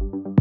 you